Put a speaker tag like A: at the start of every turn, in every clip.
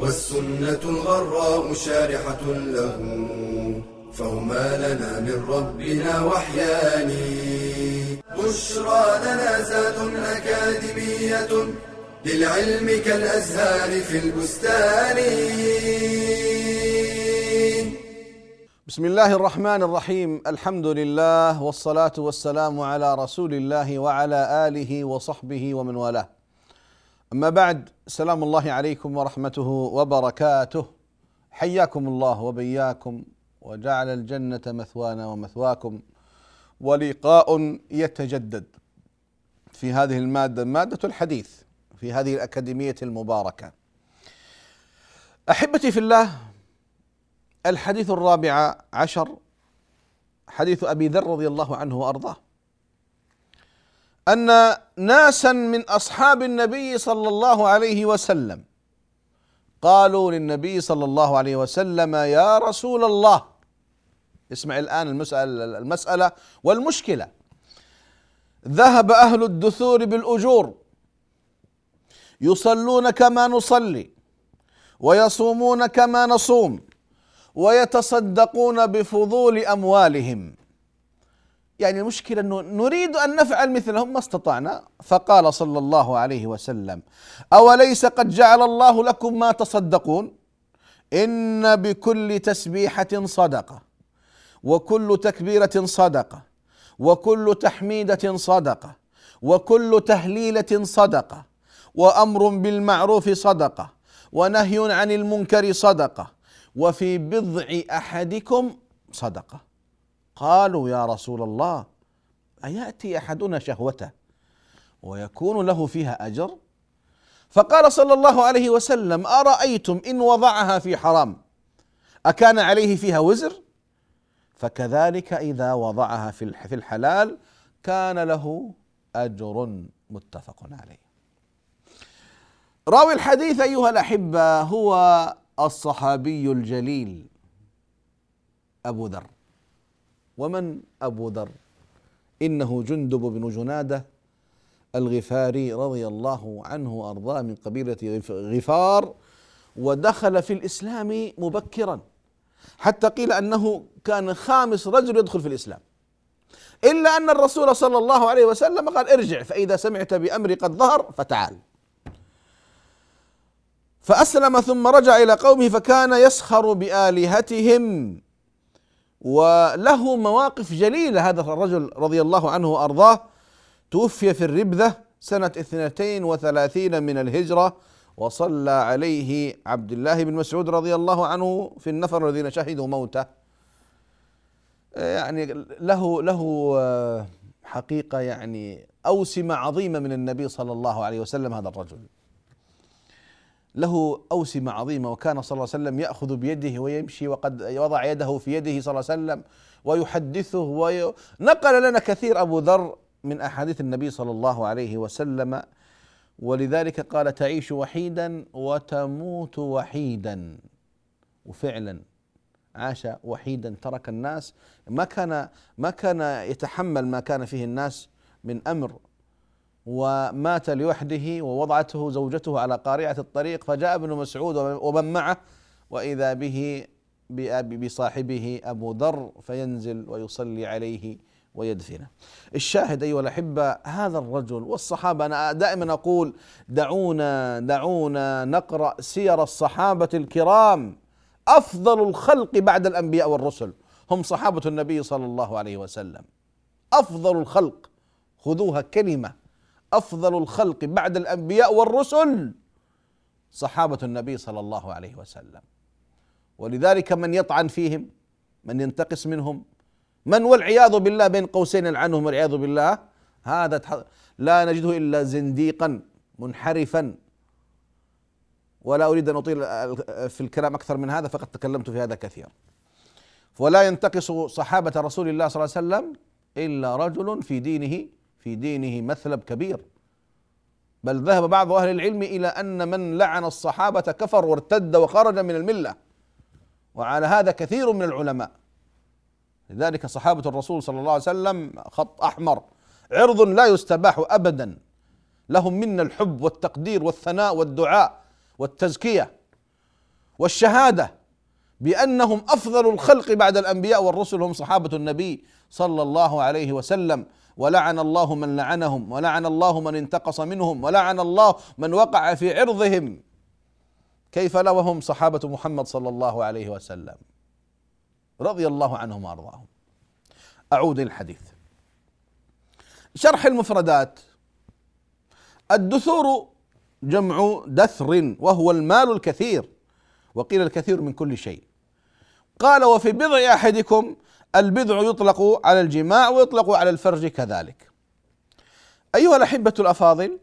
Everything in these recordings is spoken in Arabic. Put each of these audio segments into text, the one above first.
A: والسنة الغراء شارحة له فهما لنا من ربنا وحيان. بشرى لنا زاد أكاديمية للعلم كالأزهار في البستان.
B: بسم الله الرحمن الرحيم الحمد لله والصلاة والسلام على رسول الله وعلى آله وصحبه ومن والاه. أما بعد سلام الله عليكم ورحمته وبركاته. حياكم الله وبياكم وجعل الجنة مثوانا ومثواكم ولقاء يتجدد. في هذه المادة مادة الحديث في هذه الأكاديمية المباركة. أحبتي في الله الحديث الرابع عشر حديث أبي ذر رضي الله عنه وأرضاه. أن ناسا من أصحاب النبي صلى الله عليه وسلم. قالوا للنبي صلى الله عليه وسلم يا رسول الله. اسمع الآن المسألة, المسألة والمشكلة. ذهب أهل الدثور بالأجور. يصلون كما نصلي ويصومون كما نصوم ويتصدقون بفضول أموالهم. يعني المشكلة إنه نريد أن نفعل مثلهم ما استطعنا. فقال صلى الله عليه وسلم أوليس قد جعل الله لكم ما تصدقون؟ إن بكل تسبيحة صدقة وكل تكبيرة صدقة وكل تحميدة صدقة وكل تهليلة صدقة وأمر بالمعروف صدقة ونهي عن المنكر صدقة وفي بضع أحدكم صدقة. قالوا يا رسول الله أيأتي أحدنا شهوته ويكون له فيها أجر؟ فقال صلى الله عليه وسلم أرأيتم إن وضعها في حرام؟ أكان عليه فيها وزر؟ فكذلك إذا وضعها في الحلال كان له أجر متفق عليه. راوي الحديث أيها الأحبة هو الصحابي الجليل أبو ذر. ومن أبو ذر؟ إنه جندب بن جنادة الغفاري رضي الله عنه وأرضاه من قبيلة غفار ودخل في الإسلام مبكرا حتى قيل أنه كان خامس رجل يدخل في الإسلام. إلا أن الرسول صلى الله عليه وسلم قال ارجع فإذا سمعت بامر قد ظهر فتعال. فأسلم ثم رجع إلى قومه فكان يسخر بآلهتهم. وله مواقف جليلة. هذا الرجل رضي الله عنه وأرضاه توفي في الربذة سنة اثنتين وثلاثين من الهجرة وصلى عليه عبد الله بن مسعود رضي الله عنه في النفر الذين شهدوا موته. يعني له له حقيقة يعني أوسمة عظيمة من النبي صلى الله عليه وسلم هذا الرجل. له أوسمة عظيمة وكان صلى الله عليه وسلم يأخذ بيده ويمشي وقد وضع يده في يده صلى الله عليه وسلم ويحدثه ونقل لنا كثير أبو ذر من أحاديث النبي صلى الله عليه وسلم. ولذلك قال تعيش وحيدا وتموت وحيدا. وفعلا عاش وحيدا ترك الناس. ما كان ما كان يتحمل ما كان فيه الناس من أمر. ومات لوحده ووضعته زوجته على قارعة الطريق فجاء ابن مسعود ومن معه وإذا به بصاحبه أبو ذر فينزل ويصلي عليه ويدفنه. الشاهد أيها الأحبة هذا الرجل والصحابة أنا دائما أقول دعونا دعونا نقرأ سير الصحابة الكرام أفضل الخلق بعد الأنبياء والرسل. هم صحابة النبي صلى الله عليه وسلم. أفضل الخلق. خذوها كلمة. أفضل الخلق بعد الأنبياء والرسل صحابة النبي صلى الله عليه وسلم. ولذلك من يطعن فيهم من ينتقص منهم من والعياذ بالله بين قوسين عنهم والعياذ بالله هذا لا نجده إلا زنديقا منحرفا. ولا أريد أن أطيل في الكلام أكثر من هذا فقد تكلمت في هذا كثيرا. ولا ينتقص صحابة رسول الله صلى الله عليه وسلم إلا رجل في دينه في دينه مثلب كبير. بل ذهب بعض أهل العلم إلى أن من لعن الصحابة كفر وارتد وخرج من الملة. وعلى هذا كثير من العلماء. لذلك صحابة الرسول صلى الله عليه وسلم خط أحمر. عرض لا يستباح ابدا. لهم منا الحب والتقدير والثناء والدعاء والتزكية والشهادة بأنهم أفضل الخلق بعد الأنبياء والرسل. هم صحابة النبي صلى الله عليه وسلم. ولعن الله من لعنهم ولعن الله من انتقص منهم ولعن الله من وقع في عرضهم. كيف لا وهم صحابة محمد صلى الله عليه وسلم؟ رضي الله عنهم وأرضاهم. أعود الحديث. شرح المفردات. الدثور جمع دثر وهو المال الكثير وقيل الكثير من كل شيء. قال وفي بضع أحدكم البضع يطلق على الجماع ويطلق على الفرج كذلك. أيها الأحبة الأفاضل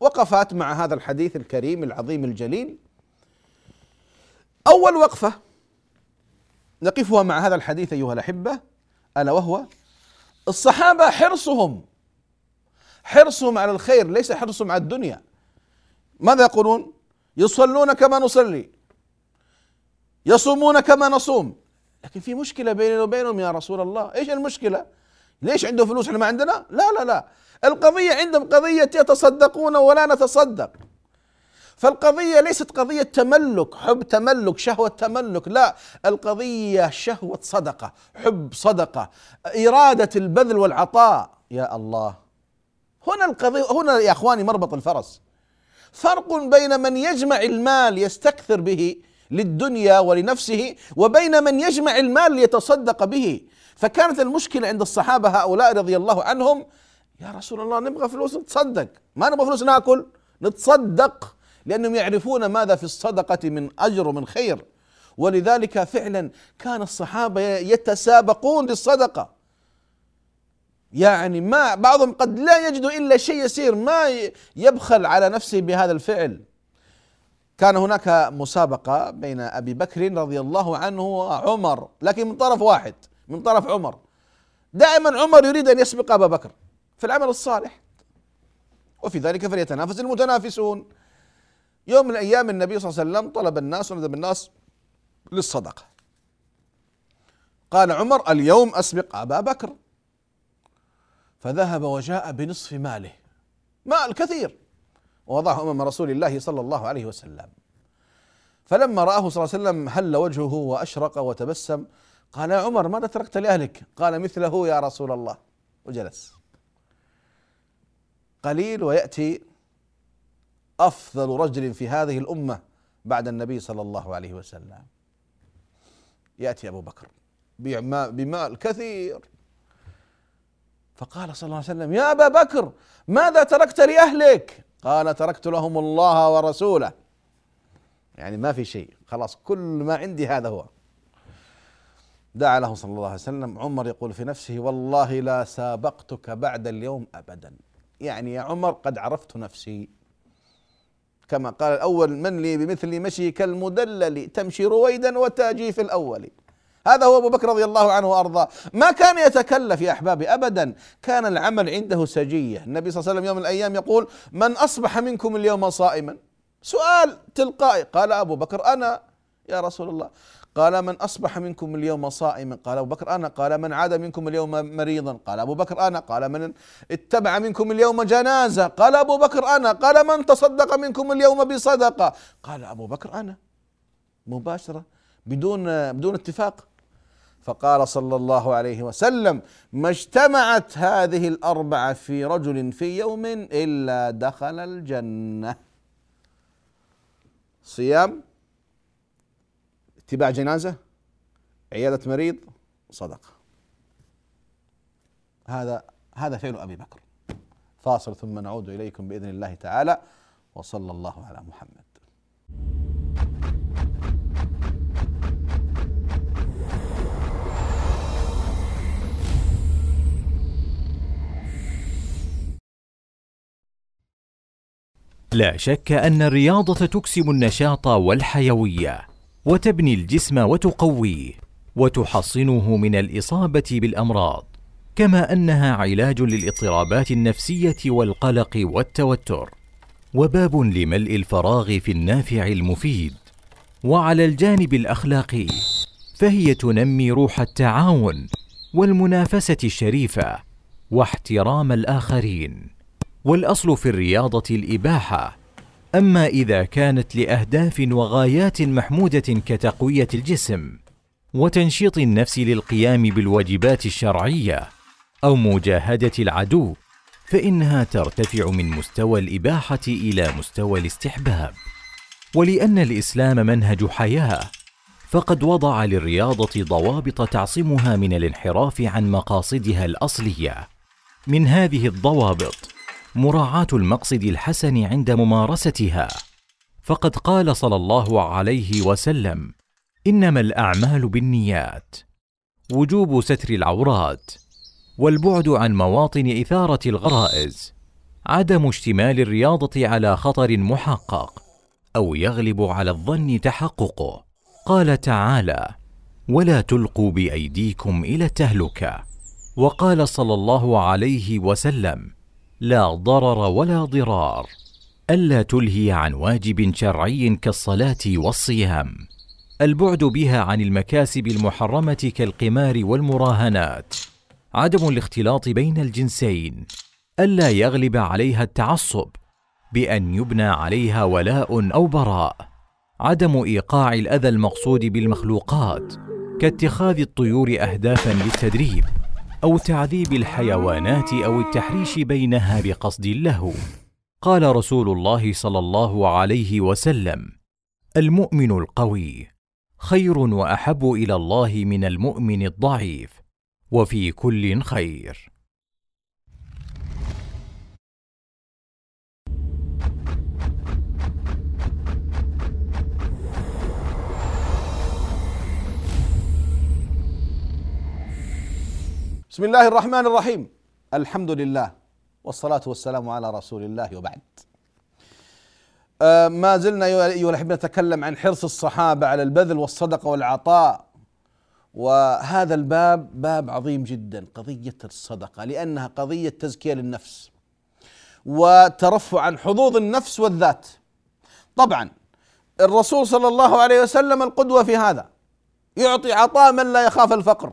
B: وقفات مع هذا الحديث الكريم العظيم الجليل. أول وقفة نقفها مع هذا الحديث أيها الأحبة ألا وهو الصحابة حرصهم حرصهم على الخير ليس حرصهم على الدنيا. ماذا يقولون؟ يصلون كما نصلي يصومون كما نصوم لكن في مشكلة بيننا وبينهم يا رسول الله. إيش المشكلة؟ ليش عنده فلوس إحنا ما عندنا؟ لا لا لا. القضية عندهم قضية يتصدقون ولا نتصدق. فالقضية ليست قضية تملك حب تملك شهوة تملك لا. القضية شهوة صدقة حب صدقة إرادة البذل والعطاء. يا الله. هنا القضية هنا يا إخواني مربط الفرس. فرق بين من يجمع المال يستكثر به للدنيا ولنفسه وبين من يجمع المال ليتصدق به. فكانت المشكلة عند الصحابة هؤلاء رضي الله عنهم يا رسول الله نبغى فلوس نتصدق. ما نبغى فلوس ناكل نتصدق لأنهم يعرفون ماذا في الصدقة من أجر ومن خير. ولذلك فعلا كان الصحابة يتسابقون للصدقة. يعني ما بعضهم قد لا يجد إلا شيء يسير ما يبخل على نفسه بهذا الفعل. كان هناك مسابقة بين أبي بكر رضي الله عنه وعمر لكن من طرف واحد من طرف عمر. دائما عمر يريد أن يسبق أبا بكر في العمل الصالح. وفي ذلك فليتنافس المتنافسون. يوم من الأيام النبي صلى الله عليه وسلم طلب الناس وندب الناس للصدقة. قال عمر اليوم أسبق أبا بكر. فذهب وجاء بنصف ماله. مال كثير. ووضعه أمام رسول الله صلى الله عليه وسلم. فلما رآه صلى الله عليه وسلم هل وجهه وأشرق وتبسم قال يا عمر ماذا تركت لأهلك؟ قال مثله يا رسول الله. وجلس. قليل ويأتي أفضل رجل في هذه الأمة بعد النبي صلى الله عليه وسلم. يأتي أبو بكر بمال كثير. فقال صلى الله عليه وسلم يا أبا بكر ماذا تركت لأهلك؟ قال تركت لهم الله ورسوله. يعني ما في شيء. خلاص كل ما عندي هذا هو. دعا له صلى الله عليه وسلم. عمر يقول في نفسه والله لا سابقتك بعد اليوم ابدا. يعني يا عمر قد عرفت نفسي. كما قال الأول من لي بمثل مشي كالمدلل تمشي رويدا وتاجي في الأول. هذا هو أبو بكر رضي الله عنه وأرضاه. ما كان يتكلف يا أحبابي ابدا كان العمل عنده سجية. النبي صلى الله عليه وسلم يوم من الأيام يقول من أصبح منكم اليوم صائما؟ سؤال تلقائي. قال أبو بكر أنا. يا رسول الله. قال من أصبح منكم اليوم صائما؟ قال أبو بكر أنا. قال من عاد منكم اليوم مريضا؟ قال أبو بكر أنا. قال من اتبع منكم اليوم جنازة؟ قال أبو بكر أنا. قال من تصدق منكم اليوم بصدقة؟ قال أبو بكر أنا. مباشرة بدون بدون اتفاق. فقال صلى الله عليه وسلم ما اجتمعت هذه الأربعة في رجل في يوم إلا دخل الجنة. صيام اتباع جنازة عيادة مريض صدقة. هذا هذا فعل أبي بكر. فاصل ثم نعود إليكم بإذن الله تعالى وصلى الله على محمد.
C: لا شك أن الرياضة تكسب النشاط والحيوية وتبني الجسم وتقويه وتحصنه من الإصابة بالأمراض كما أنها علاج للاضطرابات النفسية والقلق والتوتر. وباب لملء الفراغ في النافع المفيد. وعلى الجانب الأخلاقي فهي تنمي روح التعاون والمنافسة الشريفة واحترام الآخرين. والأصل في الرياضة الإباحة. أما إذا كانت لأهداف وغايات محمودة كتقوية الجسم وتنشيط النفس للقيام بالواجبات الشرعية أو مجاهدة العدو فإنها ترتفع من مستوى الإباحة إلى مستوى الاستحباب. ولأن الإسلام منهج حياة فقد وضع للرياضة ضوابط تعصمها من الانحراف عن مقاصدها الأصلية. من هذه الضوابط مراعاة المقصد الحسن عند ممارستها. فقد قال صلى الله عليه وسلم إنما الأعمال بالنيات. وجوب ستر العورات. والبعد عن مواطن إثارة الغرائز. عدم اشتمال الرياضة على خطر محقق. أو يغلب على الظن تحققه. قال تعالى ولا تلقوا بأيديكم إلى التهلكة. وقال صلى الله عليه وسلم لا ضرر ولا ضرار ألا تلهي عن واجب شرعي كالصلاة والصيام. البعد بها عن المكاسب المحرمة كالقمار والمراهنات. عدم الاختلاط بين الجنسين. ألا يغلب عليها التعصب بأن يبنى عليها ولاء أو براء. عدم إيقاع الأذى المقصود بالمخلوقات كاتخاذ الطيور اهدافا للتدريب. أو تعذيب الحيوانات أو التحريش بينها بقصد اللهو قال رسول الله صلى الله عليه وسلم المؤمن القوي خير وأحب إلى الله من المؤمن الضعيف وفي كل خير.
B: بسم الله الرحمن الرحيم الحمد لله والصلاة والسلام على رسول الله وبعد ما زلنا أيها الأحبة نتكلم عن حرص الصحابة على البذل والصدقة والعطاء وهذا الباب باب عظيم جدا قضية الصدقة لأنها قضية تزكية للنفس وترفع عن حظوظ النفس والذات طبعا الرسول صلى الله عليه وسلم القدوة في هذا يعطي عطاء من لا يخاف الفقر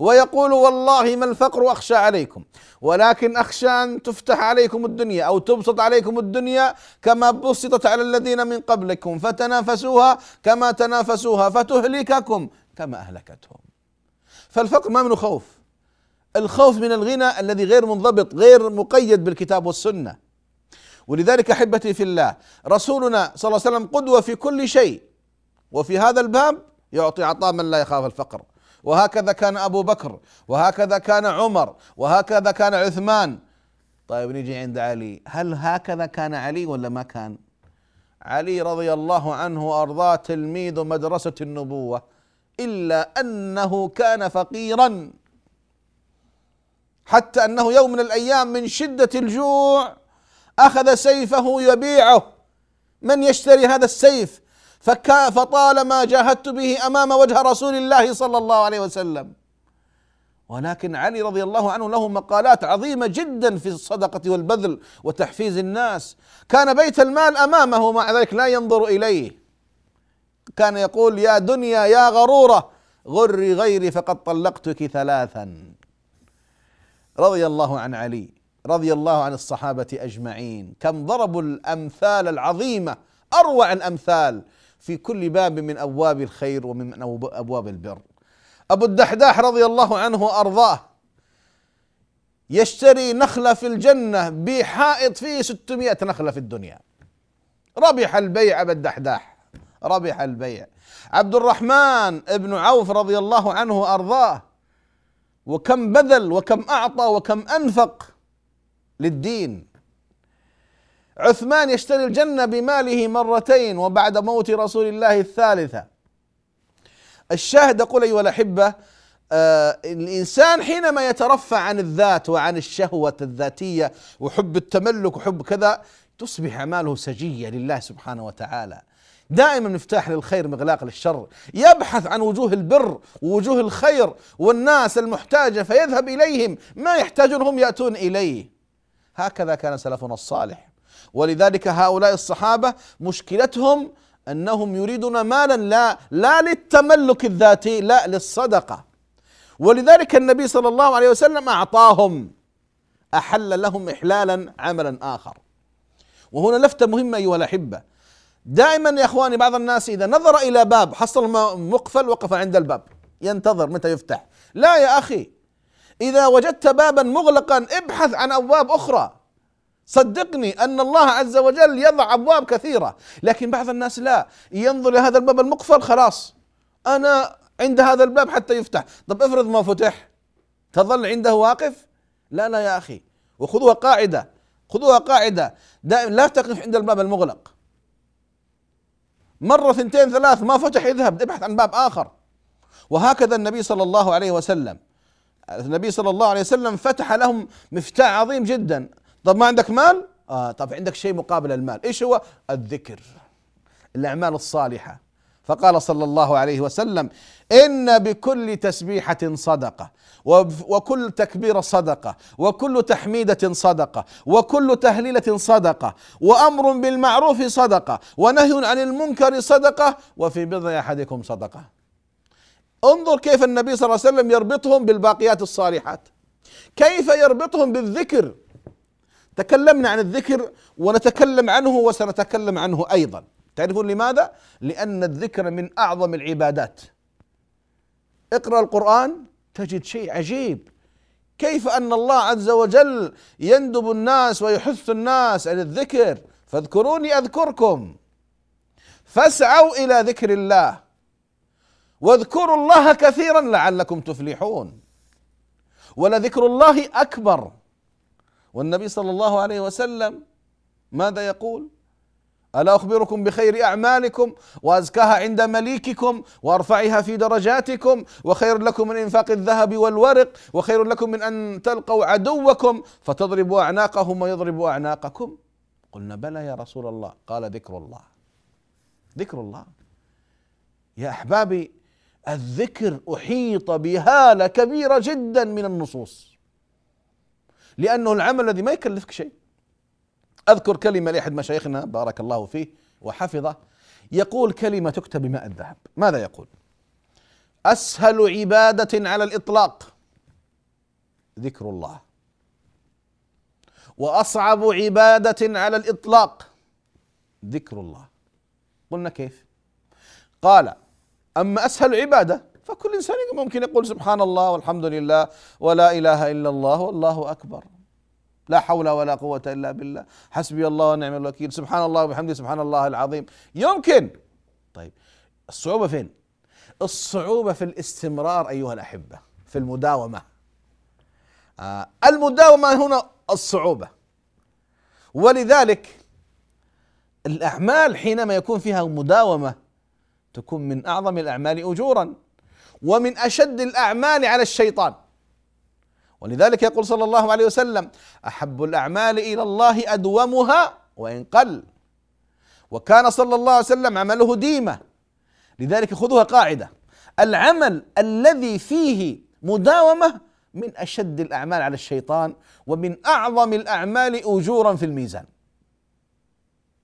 B: ويقول والله ما الفقر أخشى عليكم ولكن أخشى أن تفتح عليكم الدنيا أو تبسط عليكم الدنيا كما بسطت على الذين من قبلكم فتنافسوها كما تنافسوها فتهلككم كما أهلكتهم. فالفقر ما منه خوف الخوف من الغنى الذي غير منضبط غير مقيد بالكتاب والسنة. ولذلك أحبتي في الله رسولنا صلى الله عليه وسلم قدوة في كل شيء وفي هذا الباب يعطي عطاء من لا يخاف الفقر. وهكذا كان أبو بكر وهكذا كان عمر وهكذا كان عثمان. طيب نيجي عند علي. هل هكذا كان علي ولا ما كان؟ علي رضي الله عنه وارضاه تلميذ مدرسة النبوة إلا أنه كان فقيرا. حتى أنه يوم من الأيام من شدة الجوع أخذ سيفه يبيعه. من يشتري هذا السيف؟ فكا فطالما جاهدت به أمام وجه رسول الله صلى الله عليه وسلم. ولكن علي رضي الله عنه له مقالات عظيمة جدا في الصدقة والبذل وتحفيز الناس. كان بيت المال أمامه مع ذلك لا ينظر إليه. كان يقول يا دنيا يا غرورة غري غيري فقد طلقتك ثلاثا. رضي الله عن علي رضي الله عن الصحابة أجمعين. كم ضربوا الأمثال العظيمة أروع الأمثال. في كل باب من أبواب الخير ومن أبواب البر. أبو الدحداح رضي الله عنه وأرضاه يشتري نخلة في الجنة بحائط فيه 600 نخلة في الدنيا. ربح البيع أبا الدحداح ربح البيع. عبد الرحمن ابن عوف رضي الله عنه وأرضاه وكم بذل وكم أعطى وكم أنفق للدين. عثمان يشتري الجنة بماله مرتين وبعد موت رسول الله الثالثة. الشاهد أقول أيها الأحبة آه الإنسان حينما يترفع عن الذات وعن الشهوة الذاتية وحب التملك وحب كذا تصبح أعماله سجية لله سبحانه وتعالى. دائما مفتاح للخير مغلاق للشر. يبحث عن وجوه البر ووجوه الخير والناس المحتاجة فيذهب إليهم. ما يحتاجون هم يأتون إليه. هكذا كان سلفنا الصالح. ولذلك هؤلاء الصحابة مشكلتهم أنهم يريدون مالا لا لا للتملك الذاتي لا للصدقة. ولذلك النبي صلى الله عليه وسلم أعطاهم. أحل لهم احلالا عملا آخر. وهنا لفته مهمة أيها الأحبة. دائما يا إخواني بعض الناس إذا نظر إلى باب حصل مقفل وقف عند الباب. ينتظر متى يفتح. لا يا أخي. إذا وجدت بابا مغلقا ابحث عن أبواب أخرى. صدقني أن الله عز وجل يضع أبواب كثيرة لكن بعض الناس لا ينظر إلى هذا الباب المقفل خلاص أنا عند هذا الباب حتى يفتح. طب افرض ما فتح. تظل عنده واقف؟ لا لا يا أخي. وخذوها قاعدة. خذوها قاعدة. دائما لا تقف عند الباب المغلق. مرة ثنتين ثلاث ما فتح اذهب. ابحث عن باب آخر. وهكذا النبي صلى الله عليه وسلم. النبي صلى الله عليه وسلم فتح لهم مفتاح عظيم جدا. طب ما عندك مال؟ آه طب عندك شيء مقابل المال. إيش هو؟ الذكر الأعمال الصالحة. فقال صلى الله عليه وسلم إن بكل تسبيحة صدقة وكل تكبيره صدقة وكل تحميدة صدقة وكل تهليلة صدقة وأمر بالمعروف صدقة ونهي عن المنكر صدقة وفي بضع أحدكم صدقة. انظر كيف النبي صلى الله عليه وسلم يربطهم بالباقيات الصالحات. كيف يربطهم بالذكر؟ تكلمنا عن الذكر ونتكلم عنه وسنتكلم عنه أيضا. تعرفون لماذا؟ لأن الذكر من أعظم العبادات. اقرأ القرآن تجد شيء عجيب. كيف أن الله عز وجل يندب الناس ويحث الناس على الذكر؟ فاذكروني أذكركم. فاسعوا إلى ذكر الله. واذكروا الله كثيرا لعلكم تفلحون. ولذكر الله أكبر. والنبي صلى الله عليه وسلم ماذا يقول؟ ألا أخبركم بخير أعمالكم وأزكاها عند مليككم وأرفعها في درجاتكم وخير لكم من إنفاق الذهب والورق وخير لكم من أن تلقوا عدوكم فتضربوا أعناقهم ويضربوا أعناقكم. قلنا بلى يا رسول الله. قال ذكر الله. ذكر الله. يا أحبابي الذكر أحيط بهاله كبيره جدا من النصوص. لأنه العمل الذي ما يكلفك شيء. أذكر كلمة لأحد مشايخنا بارك الله فيه وحفظه يقول كلمة تكتب بماء الذهب. ماذا يقول؟ أسهل عبادة على الإطلاق. ذكر الله. وأصعب عبادة على الإطلاق. ذكر الله. قلنا كيف؟ قال أما أسهل عبادة فكل إنسان ممكن يقول سبحان الله والحمد لله ولا إله إلا الله والله أكبر. لا حول ولا قوة إلا بالله. حسبي الله ونعم الوكيل. سبحان الله وبحمده. سبحان الله العظيم. يمكن. طيب الصعوبة فين؟ الصعوبة في الاستمرار أيها الأحبة في المداومة. آه المداومة هنا الصعوبة. ولذلك الأعمال حينما يكون فيها مداومة تكون من أعظم الأعمال أجورا ومن أشد الأعمال على الشيطان. ولذلك يقول صلى الله عليه وسلم أحب الأعمال إلى الله أدومها وإن قل. وكان صلى الله عليه وسلم عمله ديمة. لذلك خذوها قاعدة. العمل الذي فيه مداومة من أشد الأعمال على الشيطان ومن أعظم الأعمال أجورا في الميزان.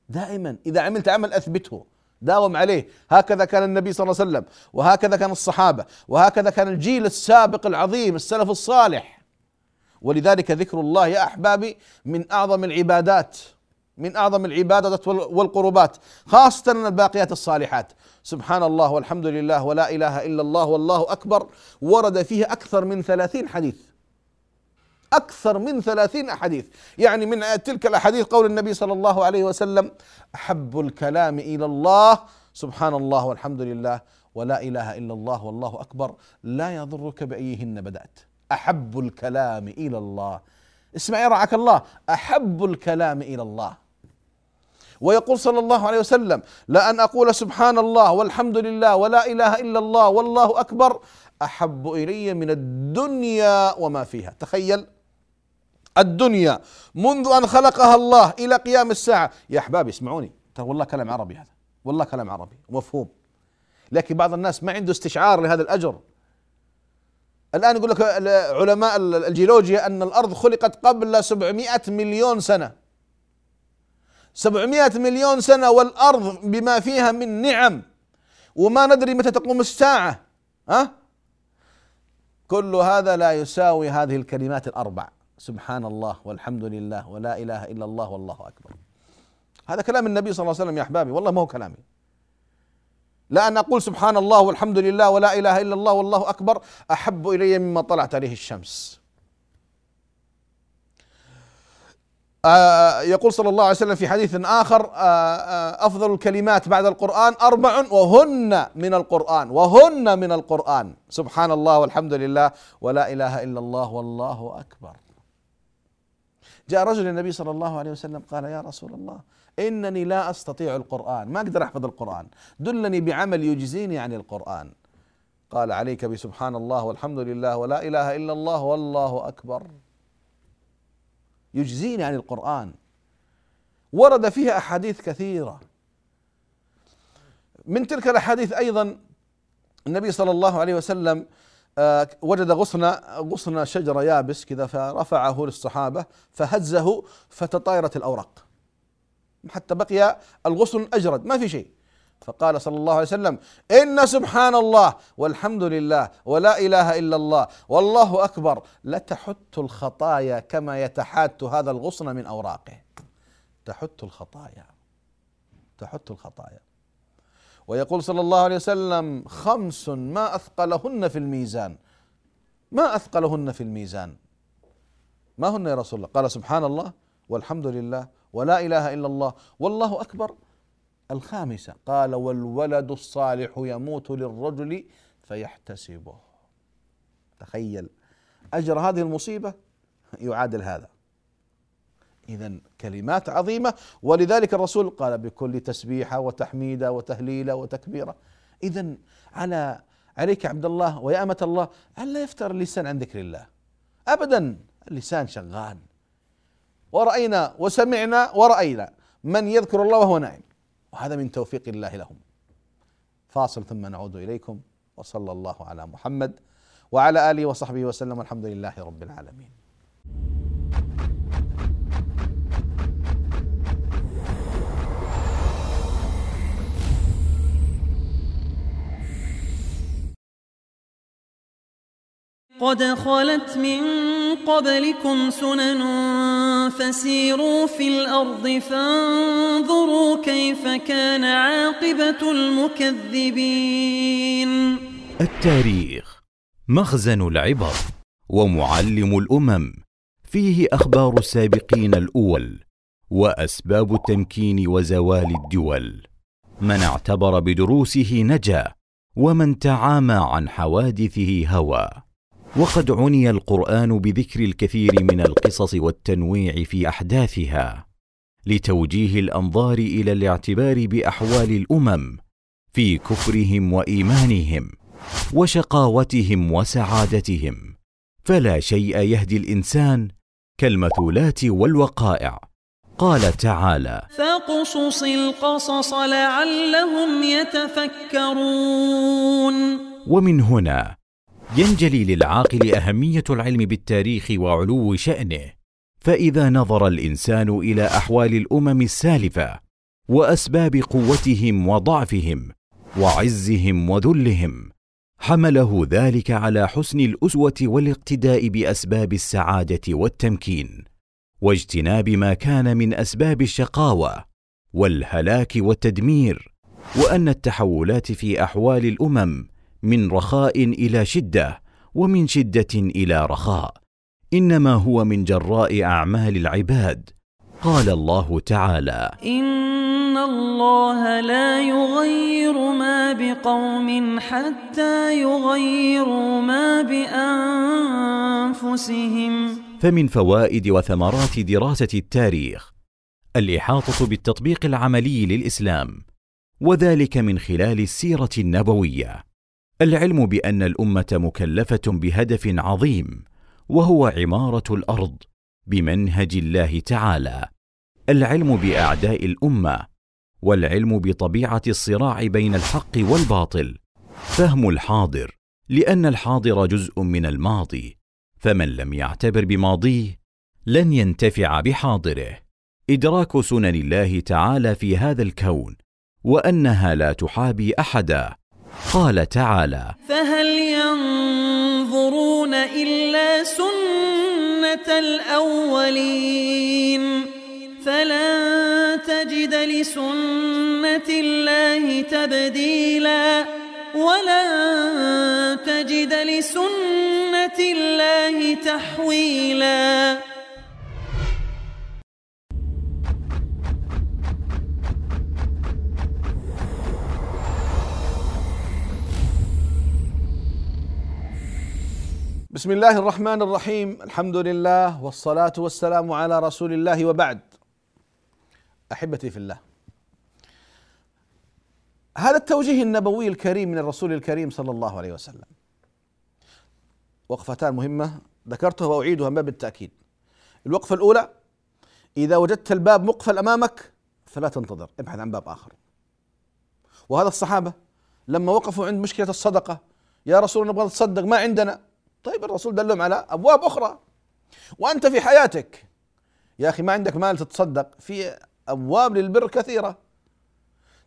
B: دائما إذا عملت عمل أثبته داوم عليه. هكذا كان النبي صلى الله عليه وسلم وهكذا كان الصحابة وهكذا كان الجيل السابق العظيم السلف الصالح. ولذلك ذكر الله يا احبابي من أعظم العبادات من أعظم العبادات والقربات خاصة الباقيات الصالحات. سبحان الله والحمد لله ولا إله إلا الله والله أكبر. ورد فيه أكثر من ثلاثين حديث. أكثر من ثلاثين أحاديث يعني من تلك الأحاديث قول النبي صلى الله عليه وسلم أحب الكلام إلى الله. سبحان الله والحمد لله ولا إله إلا الله والله أكبر. لا يضرك بأيهن بدأت. أحب الكلام إلى الله. اسمع يرعاك الله. أحب الكلام إلى الله. ويقول صلى الله عليه وسلم لأن أقول سبحان الله والحمد لله ولا إله إلا الله والله أكبر. أحب إلي من الدنيا وما فيها. تخيل. الدنيا منذ أن خلقها الله إلى قيام الساعة. يا أحبابي اسمعوني. ترى والله كلام عربي هذا. والله كلام عربي. ومفهوم لكن بعض الناس ما عنده استشعار لهذا الأجر. الآن يقول لك علماء الجيولوجيا أن الأرض خلقت قبل 700 مليون سنة. 700 مليون سنة والأرض بما فيها من نعم. وما ندري متى تقوم الساعة ها؟ كل هذا لا يساوي هذه الكلمات الأربع. سبحان الله والحمد لله ولا إله إلا الله والله أكبر. هذا كلام النبي صلى الله عليه وسلم يا أحبابي والله ما هو كلامي. لا أن أقول سبحان الله والحمد لله ولا إله إلا الله والله أكبر أحب إلي مما طلعت عليه الشمس. آه يقول صلى الله عليه وسلم في حديث آخر آه آه أفضل الكلمات بعد القرآن أربع وهن من القرآن وهن من القرآن. سبحان الله والحمد لله ولا إله إلا الله والله أكبر. جاء رجل النبي صلى الله عليه وسلم قال يا رسول الله إنني لا أستطيع القرآن ما أقدر أحفظ القرآن. دلني بعمل يجزيني عن القرآن. قال عليك بسبحان الله والحمد لله ولا إله إلا الله والله أكبر. يجزيني عن القرآن. ورد فيها أحاديث كثيرة. من تلك الأحاديث أيضا النبي صلى الله عليه وسلم آه، وجد غصن غصن شجره يابس كذا فرفعه للصحابة فهزه فتطايرت الأوراق. حتى بقي الغصن اجرد ما في شيء. فقال صلى الله عليه وسلم إن سبحان الله والحمد لله ولا إله إلا الله والله أكبر لتحت الخطايا كما يتحات هذا الغصن من أوراقه. تحت الخطايا. تحت الخطايا. ويقول صلى الله عليه وسلم خمس ما أثقلهن في الميزان. ما أثقلهن في الميزان. ما هن يا رسول الله؟ قال سبحان الله والحمد لله ولا إله إلا الله. والله أكبر. الخامسة قال والولد الصالح يموت للرجل فيحتسبه. تخيل. أجر هذه المصيبة يعادل هذا. إذا كلمات عظيمة. ولذلك الرسول قال بكل تسبيحة وتحميدة وتهليلة وتكبيرة إذا على عليك عبد الله ويا أمة الله ألا يفتر اللسان عن ذكر الله. أبدا اللسان شغال. ورأينا وسمعنا ورأينا. من يذكر الله وهو نائم. وهذا من توفيق الله لهم. فاصل ثم نعود إليكم. وصلى الله على محمد وعلى آله وصحبه وسلم. والحمد لله رب العالمين.
D: قد خلت من قبلكم سنن فسيروا في الأرض فانظروا كيف كان عاقبة المكذبين.
C: التاريخ مخزن العبر ومعلم الأمم فيه أخبار السابقين الأول وأسباب التمكين وزوال الدول. من اعتبر بدروسه نجا ومن تعامى عن حوادثه هوى. وقد عني القرآن بذكر الكثير من القصص والتنويع في أحداثها لتوجيه الأنظار إلى الاعتبار بأحوال الأمم في كفرهم وإيمانهم وشقاوتهم وسعادتهم. فلا شيء يهدي الإنسان كالمثولات والوقائع. قال تعالى
D: فاقصص القصص لعلهم يتفكرون.
C: ومن هنا ينجلي للعاقل أهمية العلم بالتاريخ وعلو شأنه فإذا نظر الإنسان إلى أحوال الأمم السالفة وأسباب قوتهم وضعفهم وعزهم وذلهم حمله ذلك على حسن الأسوة والاقتداء بأسباب السعادة والتمكين واجتناب ما كان من أسباب الشقاوة والهلاك والتدمير وأن التحولات في أحوال الأمم من رخاء إلى شدة ومن شدة إلى رخاء. إنما هو من جراء أعمال العباد. قال الله تعالى
D: إن الله لا يغير ما بقوم حتى يغيروا ما بأنفسهم.
C: فمن فوائد وثمرات دراسة التاريخ الإحاطة بالتطبيق العملي للإسلام وذلك من خلال السيرة النبوية. العلم بأن الأمة مكلفة بهدف عظيم وهو عمارة الأرض بمنهج الله تعالى. العلم بأعداء الأمة والعلم بطبيعة الصراع بين الحق والباطل. فهم الحاضر لأن الحاضر جزء من الماضي. فمن لم يعتبر بماضيه لن ينتفع بحاضره. إدراك سنن الله تعالى في هذا الكون وأنها لا تحابي أحدا. قال تعالى
D: فهل ينظرون إلا سنة الأولين؟ فلن تجد لسنة الله تبديلا. ولن تجد لسنة الله تحويلا.
B: بسم الله الرحمن الرحيم الحمد لله والصلاة والسلام على رسول الله وبعد أحبتي في الله هذا التوجيه النبوي الكريم من الرسول الكريم صلى الله عليه وسلم وقفتان مهمة ذكرتها وأعيدها من باب التأكيد الوقفة الأولى إذا وجدت الباب مقفل أمامك فلا تنتظر ابحث عن باب آخر وهذا الصحابة لما وقفوا عند مشكلة الصدقة يا رسول نبغى نتصدق ما عندنا طيب الرسول دلهم على أبواب أخرى. وأنت في حياتك. يا أخي ما عندك مال تتصدق في أبواب للبر كثيرة.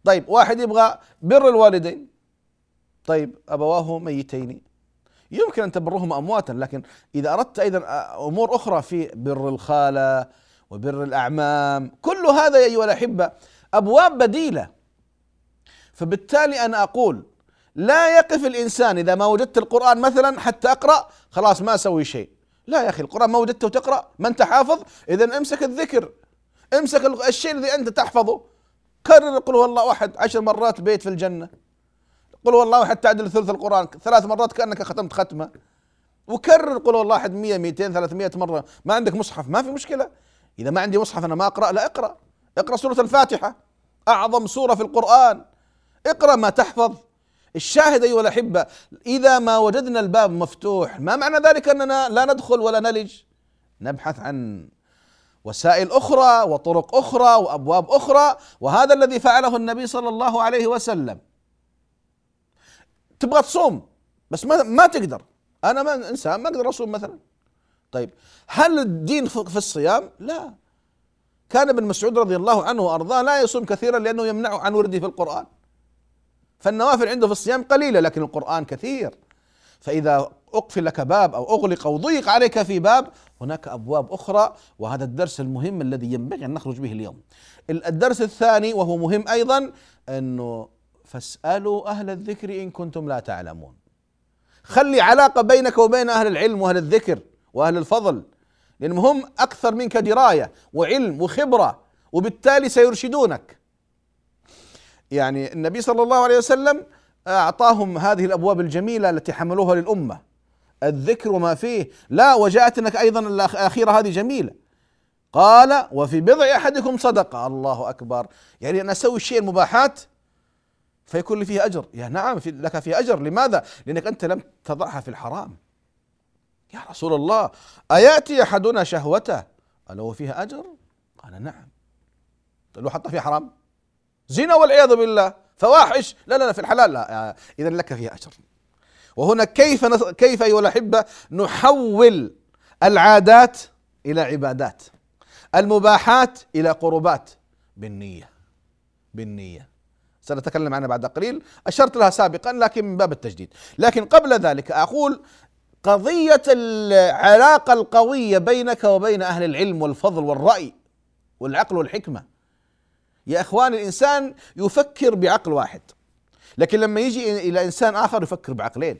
B: طيب واحد يبغى بر الوالدين. طيب أبواه ميتين. يمكن أن تبرهما أمواتا لكن إذا أردت أيضا أمور أخرى في بر الخالة وبر الأعمام كل هذا يا أيها الأحبة أبواب بديلة. فبالتالي أنا أقول لا يقف الإنسان إذا ما وجدت القرآن مثلا حتى أقرأ خلاص ما أسوي شيء. لا يا أخي القرآن ما وجدته تقرأ. ما أنت حافظ؟ اذا امسك الذكر. امسك الشيء الذي أنت تحفظه. كرر قل هو الله أحد عشر مرات بيت في الجنة. قل هو الله أحد تعدل ثلث القرآن. ثلاث مرات كأنك ختمت ختمة. وكرر قل هو الله أحد 100 200 300 مرة. ما عندك مصحف؟ ما في مشكلة. إذا ما عندي مصحف أنا ما أقرأ لا أقرأ. اقرأ سورة الفاتحة أعظم سورة في القرآن. اقرأ ما تحفظ. الشاهد أيها الأحبة إذا ما وجدنا الباب مفتوح ما معنى ذلك أننا لا ندخل ولا نلج؟ نبحث عن وسائل أخرى وطرق أخرى وأبواب أخرى وهذا الذي فعله النبي صلى الله عليه وسلم. تبغى تصوم بس ما ما تقدر. أنا ما إنسان ما أقدر أصوم مثلا. طيب هل الدين في الصيام؟ لا. كان ابن مسعود رضي الله عنه وأرضاه لا يصوم كثيرا لأنه يمنعه عن ورده في القرآن. فالنوافل عنده في الصيام قليلة لكن القرآن كثير. فإذا أقفل لك باب أو أغلق أو ضيق عليك في باب هناك أبواب أخرى وهذا الدرس المهم الذي ينبغي أن نخرج به اليوم. الدرس الثاني وهو مهم أيضا أنه فاسألوا أهل الذكر إن كنتم لا تعلمون. خلي علاقة بينك وبين أهل العلم وأهل الذكر وأهل الفضل لأنهم هم أكثر منك دراية وعلم وخبرة وبالتالي سيرشدونك. يعني النبي صلى الله عليه وسلم أعطاهم هذه الأبواب الجميلة التي حملوها للأمة. الذكر وما فيه. لا وجاءت انك أيضا الأخيرة هذه جميلة. قال وفي بضع أحدكم صدقة. الله أكبر. يعني أنا أسوي الشيء المباحات فيكون لي فيه أجر. يا نعم في لك فيه أجر. لماذا؟ لأنك أنت لم تضعها في الحرام. يا رسول الله أيأتي أحدنا شهوته؟ قال هو فيها أجر؟ قال نعم. لو حطها في حرام؟ زنا والعياذ بالله. فواحش. لا لا في الحلال. لا اذا لك فيها أجر. وهنا كيف كيف أيها الأحبة نحول العادات إلى عبادات المباحات إلى قربات؟ بالنية. بالنية. سنتكلم عنها بعد قليل. أشرت لها سابقا لكن من باب التجديد. لكن قبل ذلك أقول قضية العلاقة القوية بينك وبين أهل العلم والفضل والرأي والعقل والحكمة يا إخوان الإنسان يفكر بعقل واحد. لكن لما يجي إلى إنسان آخر يفكر بعقلين.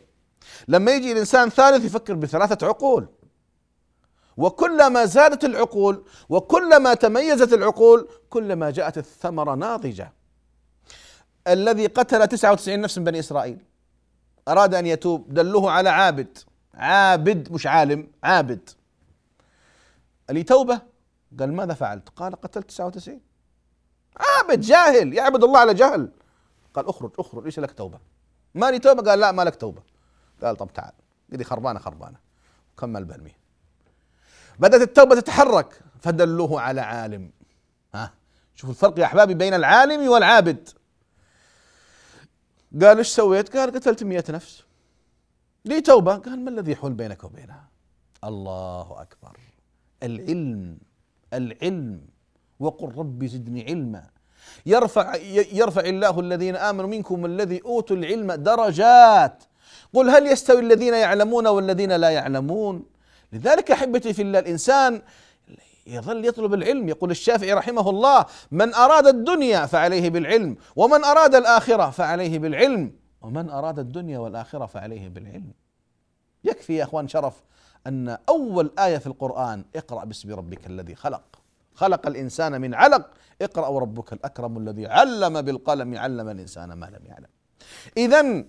B: لما يجي الانسان ثالث يفكر بثلاثة عقول. وكلما زادت العقول وكلما تميزت العقول كلما جاءت الثمرة ناضجة. الذي قتل 99 نفس من بني إسرائيل. أراد أن يتوب دلوه على عابد. عابد مش عالم عابد. لي توبة. قال ماذا فعلت؟ قال قتلت 99 عابد جاهل يعبد الله على جهل. قال اخرج اخرج ليس لك توبة. ما لي توبة؟ قال لا ما لك توبة. قال طب تعال. قال خربانة خربانة. كمل برمي بدأت التوبة تتحرك. فدلوه على عالم. ها؟ شوفوا الفرق يا أحبابي بين العالم والعابد. قال إيش سويت؟ قال قتلت مئة نفس. لي توبة. قال ما الذي يحول بينك وبينها؟ الله أكبر. العلم العلم. وقل ربي زدني علما. يرفع يرفع الله الذين آمنوا منكم الذي أوتوا العلم درجات. قل هل يستوي الذين يعلمون والذين لا يعلمون؟ لذلك أحبتي في الله الإنسان يظل يطلب العلم. يقول الشافعي رحمه الله من أراد الدنيا فعليه بالعلم ومن أراد الآخرة فعليه بالعلم ومن أراد الدنيا والآخرة فعليه بالعلم. يكفي يا إخوان شرف أن أول آية في القرآن اقرأ باسم ربك الذي خلق. خلق الإنسان من علق اقرأ وربك الأكرم الذي علم بالقلم علم الإنسان ما لم يعلم. اذا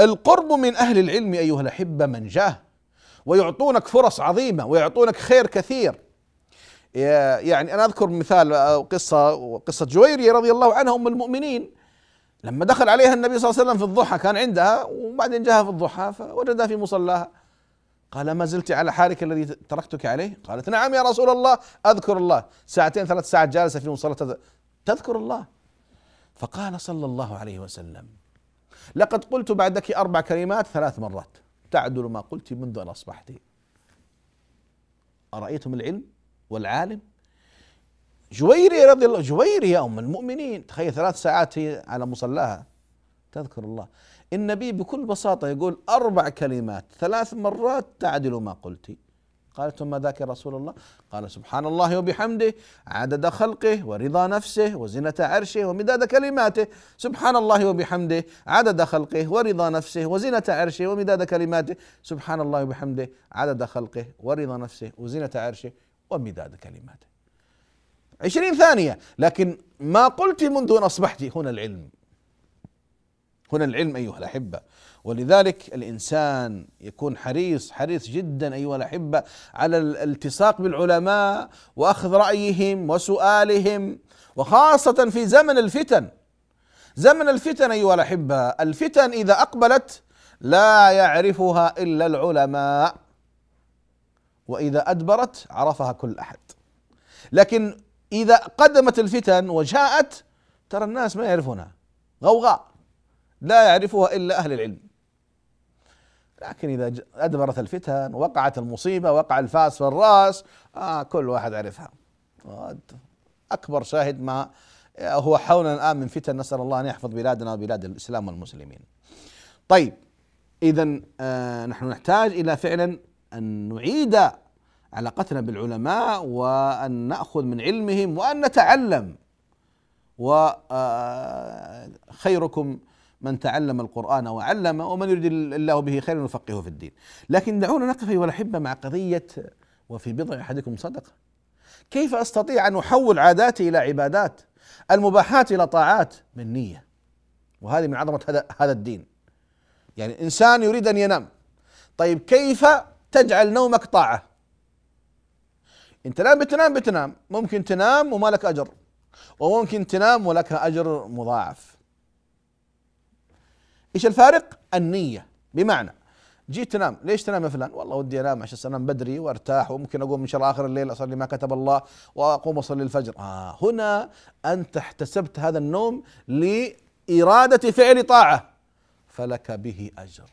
B: القرب من أهل العلم أيها الأحبة منجاه ويعطونك فرص عظيمة ويعطونك خير كثير. يعني أنا أذكر مثال قصة قصة جويريه رضي الله عنها أم المؤمنين. لما دخل عليها النبي صلى الله عليه وسلم في الضحى كان عندها وبعدين جاءها في الضحى فوجدها في مصلاها. قال ما زلت على حالك الذي تركتك عليه؟ قالت نعم يا رسول الله أذكر الله. ساعتين ثلاث ساعات جالسة في مصلاة تذكر الله. فقال صلى الله عليه وسلم لقد قلت بعدك أربع كلمات ثلاث مرات تعدل ما قلت منذ أن أصبحت. أرأيتم العلم والعالم؟ جويري رضي الله جويري يا أم المؤمنين تخيل ثلاث ساعات هي على مصلاها تذكر الله. النبي بكل بساطة يقول أربع كلمات ثلاث مرات تعدل ما قلت. قالت ما ذاك رسول الله؟ قال سبحان الله وبحمده عدد خلقه ورضا نفسه وزنة عرشه ومداد كلماته. سبحان الله وبحمده عدد خلقه ورضا نفسه وزنة عرشه ومداد كلماته. سبحان الله وبحمده عدد خلقه ورضا نفسه وزنة عرشه ومداد كلماته. عشرين ثانية لكن ما قلت منذ أن أصبحت هنا العلم. هنا العلم أيها الأحبة. ولذلك الإنسان يكون حريص حريص جدا أيها الأحبة على الالتصاق بالعلماء وأخذ رأيهم وسؤالهم وخاصة في زمن الفتن. زمن الفتن أيها الأحبة الفتن إذا أقبلت لا يعرفها إلا العلماء. وإذا أدبرت عرفها كل أحد. لكن إذا قدمت الفتن وجاءت ترى الناس ما يعرفونها. غوغاء. لا يعرفها إلا أهل العلم. لكن إذا أدبرت الفتن وقعت المصيبة وقع الفاس في الرأس آه كل واحد عرفها أكبر شاهد ما هو حولنا الآن من فتن نسأل الله أن يحفظ بلادنا وبلاد الإسلام والمسلمين. طيب اذا آه نحن نحتاج إلى فعلا أن نعيد علاقتنا بالعلماء وأن نأخذ من علمهم وأن نتعلم. وخيركم آه، من تعلم القرآن وعلم ومن يريد الله به خيرا يفقهه في الدين. لكن دعونا نقف أيها الأحبة مع قضية وفي بضع أحدكم صدقة. كيف أستطيع أن أحول عاداتي إلى عبادات المباحات إلى طاعات من نية؟ وهذه من عظمة هذا هذا الدين. يعني إنسان يريد أن ينام. طيب كيف تجعل نومك طاعة؟ إنت لا بتنام بتنام. ممكن تنام وما لك أجر. وممكن تنام ولك أجر مضاعف. إيش الفارق؟ النية. بمعنى جيت تنام. ليش تنام يا فلان؟ والله ودي أنام عشان أنام بدري وأرتاح وممكن أقوم من شر آخر الليل أصلي ما كتب الله وأقوم أصلي الفجر. آه هنا أنت احتسبت هذا النوم لإرادة فعل طاعة. فلك به أجر.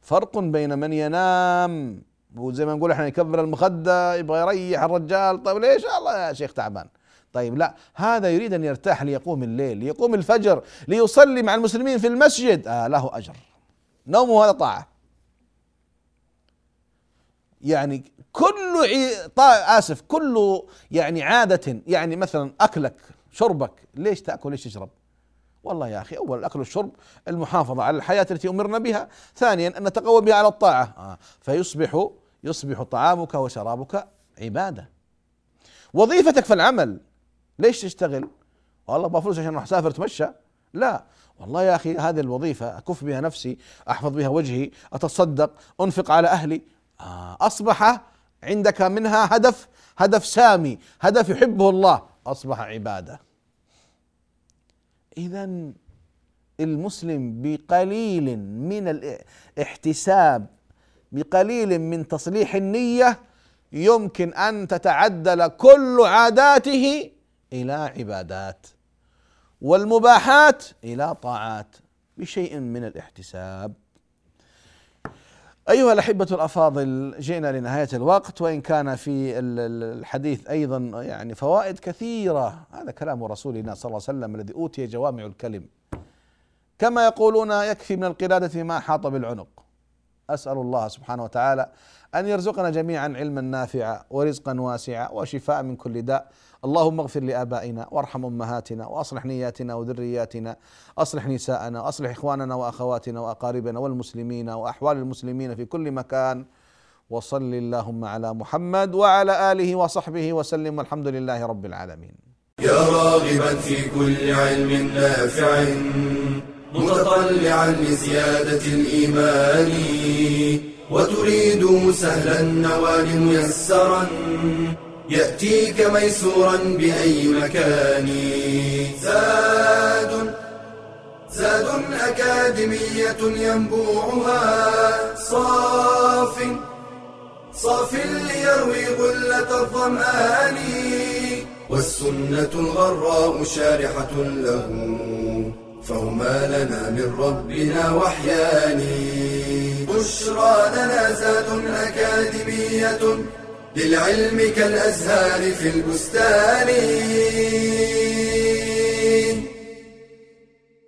B: فرق بين من ينام وزي ما نقول إحنا يكبر المخدة يبغى يريح الرجال. طيب ليش؟ الله يا شيخ تعبان. طيب لا هذا يريد أن يرتاح ليقوم الليل ليقوم الفجر ليصلي مع المسلمين في المسجد. آه له أجر. نومه هذا طاعة؟ يعني كل. طا... آسف كل يعني عادة يعني مثلا أكلك شربك ليش تأكل ليش تشرب؟ والله يا أخي أول الأكل والشرب المحافظة على الحياة التي أمرنا بها. ثانيا أن نتقوى بها على الطاعة. آه. فيصبح يصبح طعامك وشرابك عبادة. وظيفتك في العمل. ليش تشتغل؟ والله أبغى فلوس عشان أروح أسافر أتمشى. لا. والله يا أخي هذه الوظيفة أكف بها نفسي أحفظ بها وجهي أتصدق أنفق على أهلي. آه أصبح عندك منها هدف هدف سامي هدف يحبه الله. أصبح عبادة. اذا المسلم بقليل من الاحتساب بقليل من تصليح النية يمكن أن تتعدل كل عاداته إلى عبادات والمباحات إلى طاعات بشيء من الاحتساب. أيها الأحبة الأفاضل جئنا لنهاية الوقت وإن كان في الحديث أيضا يعني فوائد كثيرة. هذا كلام رسولنا صلى الله عليه وسلم الذي أوتي جوامع الكلم. كما يقولون يكفي من القلادة ما حاط بالعنق. أسأل الله سبحانه وتعالى أن يرزقنا جميعا علما نافعا ورزقا واسعا وشفاء من كل داء. اللهم اغفر لآبائنا وارحم أمهاتنا وأصلح نياتنا وذرياتنا أصلح نساءنا وأصلح إخواننا وأخواتنا وأقاربنا والمسلمين وأحوال المسلمين في كل مكان. وصل اللهم على محمد وعلى آله وصحبه وسلم. والحمد لله رب العالمين.
A: يا راغبا في كل علم نافع متطلعا لزيادة الإيمان. وتريد سهلا النوال ميسرا يأتيك ميسورا بأي مكان. زاد زاد أكاديمية ينبوعها. صاف صاف ليروي غلة الظمآن. والسنة الغراء شارحة له. فهما لنا من ربنا وحيان بشرى لنا زاد أكاديمية للعلم كالأزهار في البستان.